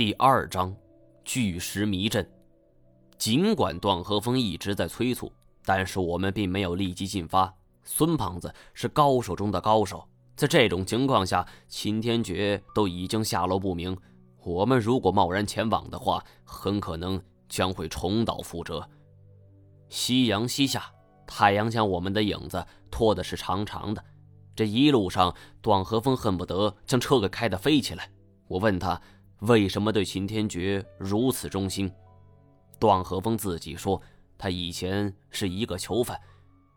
第二章，巨石迷阵。尽管段和风一直在催促，但是我们并没有立即进发。孙胖子是高手中的高手，在这种情况下，秦天觉都已经下落不明。我们如果贸然前往的话，很可能将会重蹈覆辙。夕阳西下，太阳将我们的影子拖的是长长的。这一路上，段和风恨不得将车给开得飞起来。我问他为什么对秦天觉如此忠心。段和风自己说，他以前是一个囚犯。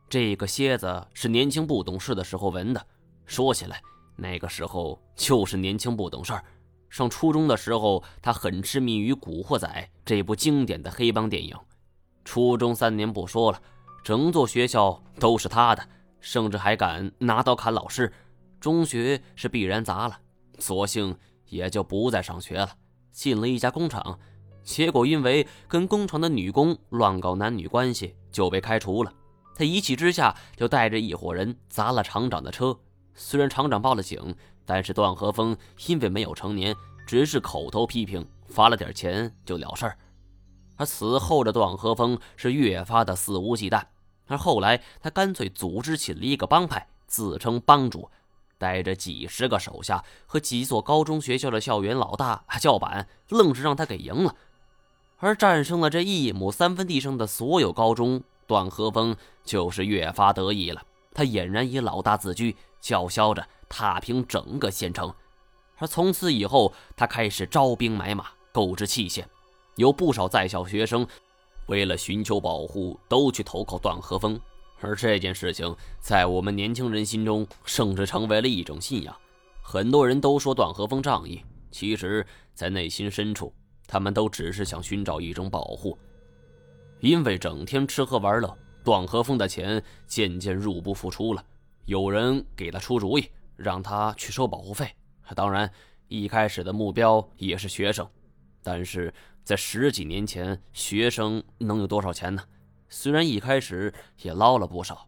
这个蝎子是年轻不懂事的时候纹的。说起来，那个时候就是年轻不懂事儿。上初中的时候，他很痴迷于《古惑仔》这部经典的黑帮电影。初中三年不说了，整座学校都是他的，甚至还敢拿刀砍老师。中学是必然砸了，索性也就不再上学了，进了一家工厂。结果因为跟工厂的女工乱搞男女关系，就被开除了。他一气之下就带着一伙人砸了厂长的车。虽然厂长报了警。但是段和风因为没有成年，只是口头批评，罚了点钱就了事儿。而此后的段和风是越发的肆无忌惮。而后来他干脆组织起了一个帮派，自称帮主，带着几十个手下和几所高中学校的校园老大叫板，愣是让他给赢了。而战胜了这一亩三分地上的所有高中，段和风就是越发得意了。他俨然以老大自居，叫嚣着。踏平整个县城，而从此以后，他开始招兵买马，购置器械。有不少在校学生为了寻求保护，都去投靠段和风。而这件事情在我们年轻人心中，甚至成为了一种信仰。很多人都说段和风仗义，其实，在内心深处，他们都只是想寻找一种保护。因为整天吃喝玩乐，段和风的钱渐渐入不敷出了。有人给他出主意。让他去收保护费，当然，一开始的目标也是学生，但是在十几年前，学生能有多少钱呢？虽然一开始也捞了不少，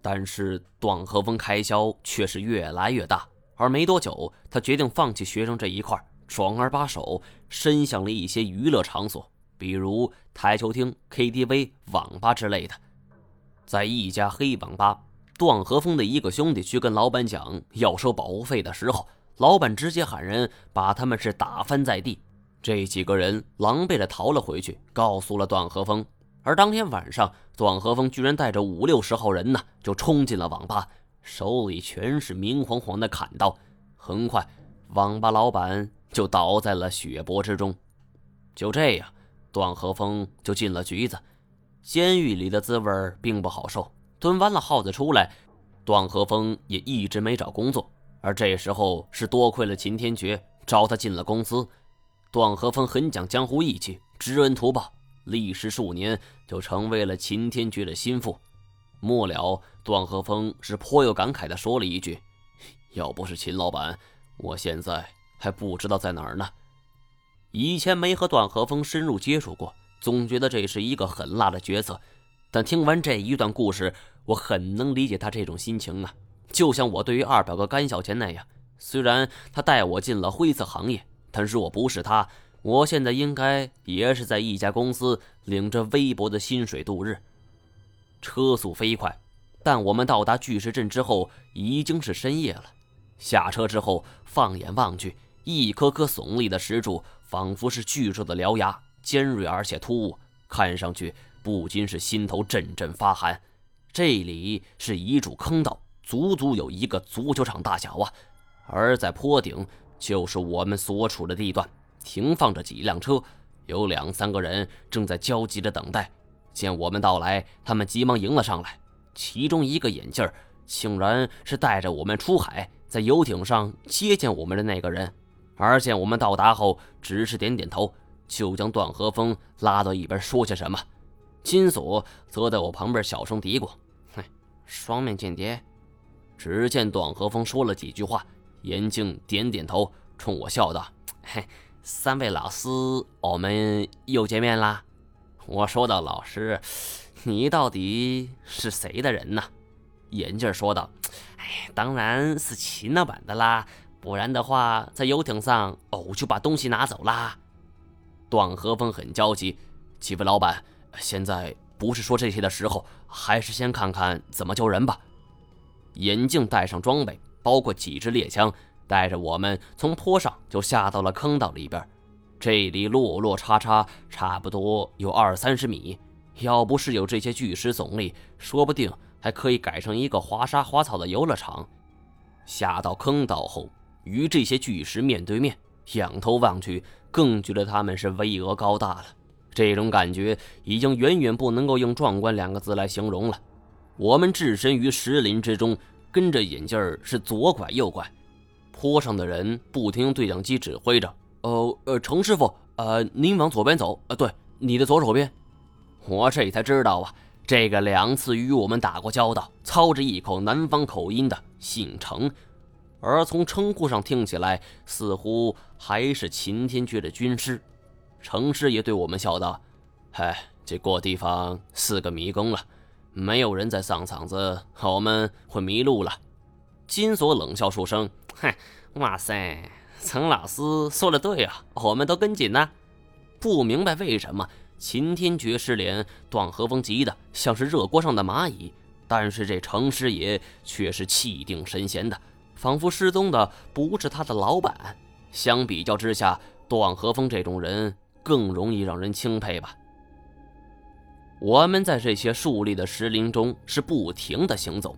但是段和风开销却是越来越大。而没多久，他决定放弃学生这一块，转而把手伸向了一些娱乐场所，比如台球厅、KTV、网吧之类的。在一家黑网吧。段和风的一个兄弟去跟老板讲要收保护费的时候，老板直接喊人把他们是打翻在地。这几个人狼狈的逃了回去，告诉了段和风。而当天晚上，段和风居然带着五六十号人呢，就冲进了网吧，手里全是明晃晃的砍刀。很快，网吧老板就倒在了血泊之中。就这样，段和风就进了局子。监狱里的滋味并不好受。蹲完了耗子出来，段和风也一直没找工作。而这时候是多亏了秦天爵招他进了公司。段和风很讲江湖义气，知恩图报，历时数年就成为了秦天爵的心腹。末了，段和风是颇有感慨地说了一句：“要不是秦老板，我现在还不知道在哪儿呢。”以前没和段和风深入接触过，总觉得这是一个很辣的角色。但听完这一段故事，我很能理解他这种心情啊，就像我对于二表哥甘小钱那样。虽然他带我进了灰色行业，但若不是他，我现在应该也是在一家公司领着微薄的薪水度日。车速飞快，但我们到达巨石阵之后已经是深夜了。下车之后，放眼望去，一颗颗耸立的石柱仿佛是巨兽的獠牙，尖锐而且突兀，看上去不禁是心头阵阵发寒。这里是一处坑道，足足有一个足球场大小啊！而在坡顶就是我们所处的地段，停放着几辆车，有两三个人正在焦急着等待。见我们到来，他们急忙迎了上来。其中一个眼镜儿，竟然是带着我们出海，在游艇上接见我们的那个人。而见我们到达后，只是点点头，就将段和风拉到一边说些什么。金锁则在我旁边小声嘀咕。哼双面间谍。只见段和风说了几句话，眼镜点点头，冲我笑道：“嘿，三位老师，我们又见面啦。”我说道：“老师，你到底是谁的人呢？”眼镜说道：“哎，当然是秦老板的啦，不然的话，在游艇上哦就把东西拿走啦。”段和风很焦急：“几位老板，现在不是说这些的时候，还是先看看怎么救人吧。”眼镜带上装备，包括几支猎枪，带着我们从坡上就下到了坑道里边。这里落落差差，差不多有二三十米。要不是有这些巨石耸立，说不定还可以改成一个滑沙滑草的游乐场。下到坑道后，与这些巨石面对面，仰头望去，更觉得他们是巍峨高大了。这种感觉已经远远不能够用壮观两个字来形容了。我们置身于石林之中，跟着眼镜儿是左拐右拐，坡上的人不停用对讲机指挥着：“哦，呃，程师傅，呃，您往左边走，呃，对，你的左手边。”我这才知道啊，这个两次与我们打过交道、操着一口南方口音的姓程，而从称呼上听起来，似乎还是秦天阙的军师。程师爷对我们笑道：“嗨，这过地方是个迷宫了，没有人在上场子，我们会迷路了。”金锁冷笑数声：“嗨，哇塞，程老师说的对啊，我们都跟紧呢。不明白为什么。”秦天觉失联，段和风急得像是热锅上的蚂蚁，但是这程师爷却是气定神闲的，仿佛失踪的不是他的老板。相比较之下，段和风这种人更容易让人钦佩吧。我们在这些竖立的石林中是不停的行走，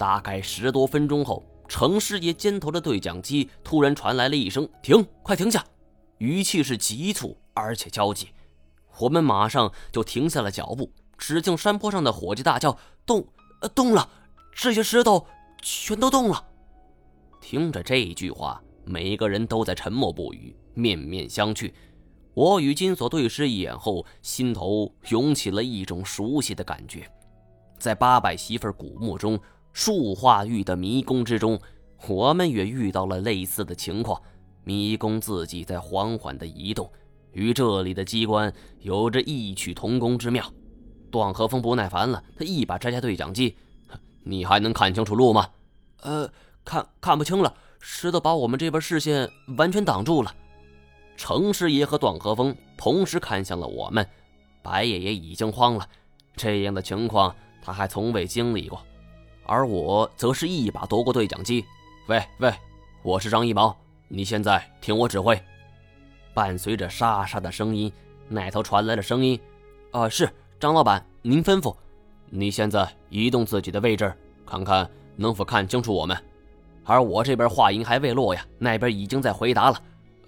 大概十多分钟后，程师爷肩头的对讲机突然传来了一声“停，快停下”，语气是急促而且焦急。我们马上就停下了脚步，只见山坡上的伙计大叫：“动，呃动了！这些石头全都动了！”听着这句话，每个人都在沉默不语，面面相觑。我与金锁对视一眼后，心头涌起了一种熟悉的感觉。在八百媳妇古墓中，树化玉的迷宫之中，我们也遇到了类似的情况。迷宫自己在缓缓地移动。与这里的机关有着异曲同工之妙。段和风不耐烦了，他一把摘下对讲机：“你还能看清楚路吗？”“呃，看看不清了，石头把我们这边视线完全挡住了。”程师爷和段和风同时看向了我们，白爷爷已经慌了，这样的情况他还从未经历过。而我则是一把夺过对讲机：“喂喂，我是张一毛，你现在听我指挥。”伴随着沙沙的声音，那头传来了声音：“啊，是张老板，您吩咐。你现在移动自己的位置，看看能否看清楚我们。”而我这边话音还未落呀，那边已经在回答了：“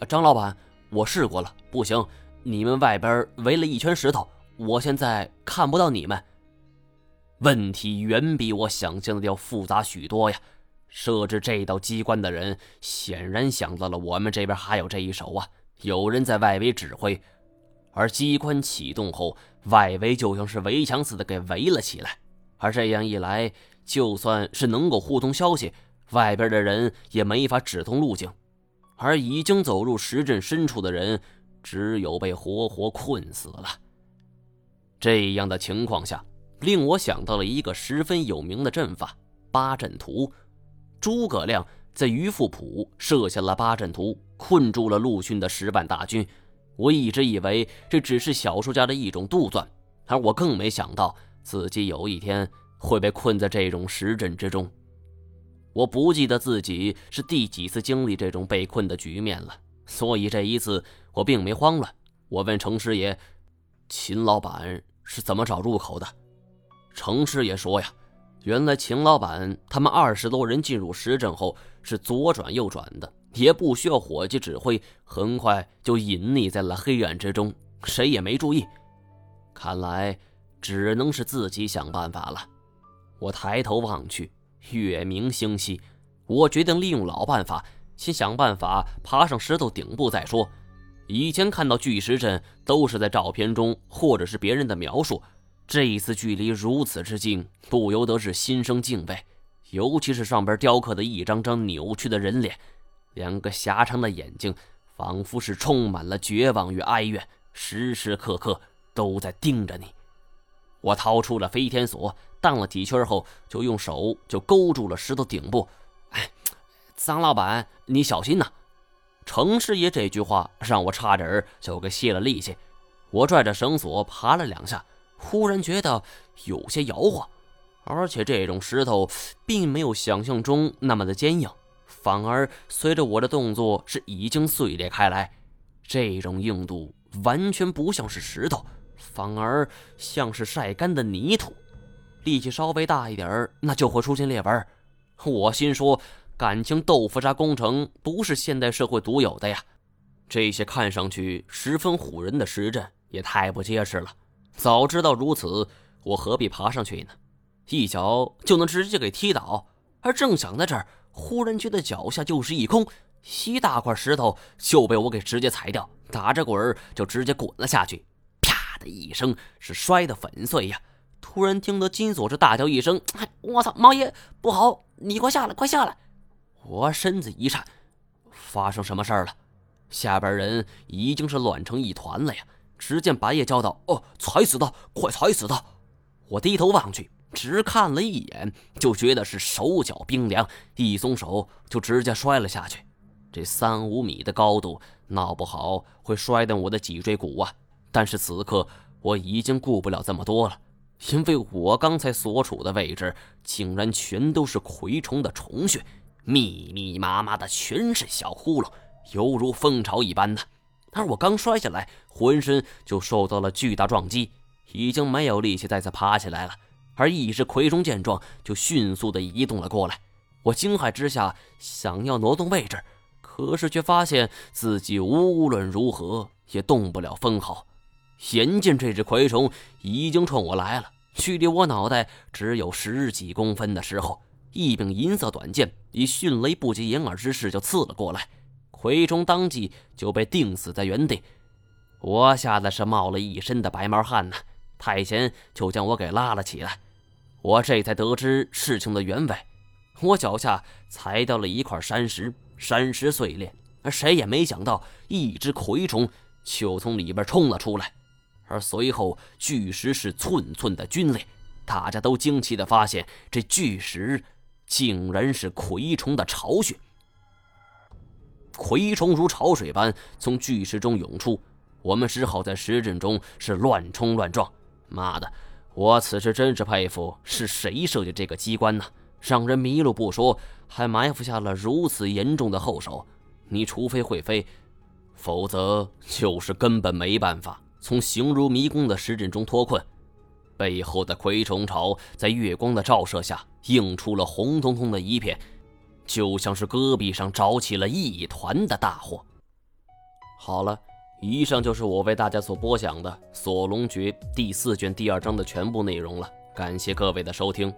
张老板，我试过了，不行，你们外边围了一圈石头，我现在看不到你们。”问题远比我想象的要复杂许多呀！设置这道机关的人显然想到了我们这边还有这一手啊！有人在外围指挥，而机关启动后，外围就像是围墙似的给围了起来。而这样一来，就算是能够互通消息，外边的人也没法指通路径。而已经走入石阵深处的人，只有被活活困死了。这样的情况下，令我想到了一个十分有名的阵法——八阵图。诸葛亮。在于富浦设下了八阵图，困住了陆逊的十万大军。我一直以为这只是小说家的一种杜撰，而我更没想到自己有一天会被困在这种石阵之中。我不记得自己是第几次经历这种被困的局面了，所以这一次我并没慌乱。我问程师爷：“秦老板是怎么找入口的？”程师爷说：“呀。”原来秦老板他们二十多人进入石阵后是左转右转的，也不需要伙计指挥，很快就隐匿在了黑暗之中，谁也没注意。看来只能是自己想办法了。我抬头望去，月明星稀，我决定利用老办法，先想办法爬上石头顶部再说。以前看到巨石阵都是在照片中或者是别人的描述。这一次距离如此之近，不由得是心生敬畏。尤其是上边雕刻的一张张扭曲的人脸，两个狭长的眼睛，仿佛是充满了绝望与哀怨，时时刻刻都在盯着你。我掏出了飞天锁，荡了几圈后，就用手就勾住了石头顶部。哎，张老板，你小心呐！程师爷这句话让我差点就给泄了力气。我拽着绳索爬了两下，忽然觉得有些摇晃，而且这种石头并没有想象中那么的坚硬，反而随着我的动作是已经碎裂开来。这种硬度完全不像是石头，反而像是晒干的泥土。力气稍微大一点，那就会出现裂纹。我心说，感情豆腐渣工程不是现代社会独有的呀。这些看上去十分唬人的石阵也太不结实了。早知道如此，我何必爬上去呢？一脚就能直接给踢倒。而正想在这儿，忽然觉得脚下就是一空，一大块石头就被我给直接踩掉，打着滚儿就直接滚了下去，啪的一声，是摔得粉碎呀。突然听得金锁是大叫一声：“我操，毛爷不好！你快下来，快下来！”我身子一颤，发生什么事儿了？下边人已经是乱成一团了呀！只见白夜叫道：“哦，踩死他！快踩死他！”我低头望去，只看了一眼，就觉得是手脚冰凉，一松手就直接摔了下去。这三五米的高度，闹不好会摔断我的脊椎骨啊！但是此刻我已经顾不了这么多了。因为我刚才所处的位置，竟然全都是蛔虫的虫穴，密密麻麻的全是小窟窿，犹如蜂巢一般的。而我刚摔下来，浑身就受到了巨大撞击，已经没有力气再次爬起来了。而一只蛔虫见状，就迅速的移动了过来。我惊骇之下，想要挪动位置，可是却发现自己无论如何也动不了分毫。眼见这只蛔虫已经冲我来了，距离我脑袋只有十几公分的时候，一柄银色短剑以迅雷不及掩耳之势就刺了过来，蛔虫当即就被钉死在原地。我吓得是冒了一身的白毛汗呐！太贤就将我给拉了起来，我这才得知事情的原委。我脚下踩到了一块山石，山石碎裂，而谁也没想到，一只蛔虫就从里边冲了出来。而随后，巨石是寸寸的皲裂，大家都惊奇的发现，这巨石竟然是蛔虫的巢穴。蛔虫如潮水般从巨石中涌出，我们只好在石阵中是乱冲乱撞。妈的，我此时真是佩服，是谁设计这个机关呢？让人迷路不说，还埋伏下了如此严重的后手。你除非会飞，否则就是根本没办法。从形如迷宫的石阵中脱困，背后的蛔虫巢在月光的照射下映出了红彤彤的一片，就像是戈壁上着起了一团的大火。好了，以上就是我为大家所播讲的《锁龙诀》第四卷第二章的全部内容了。感谢各位的收听。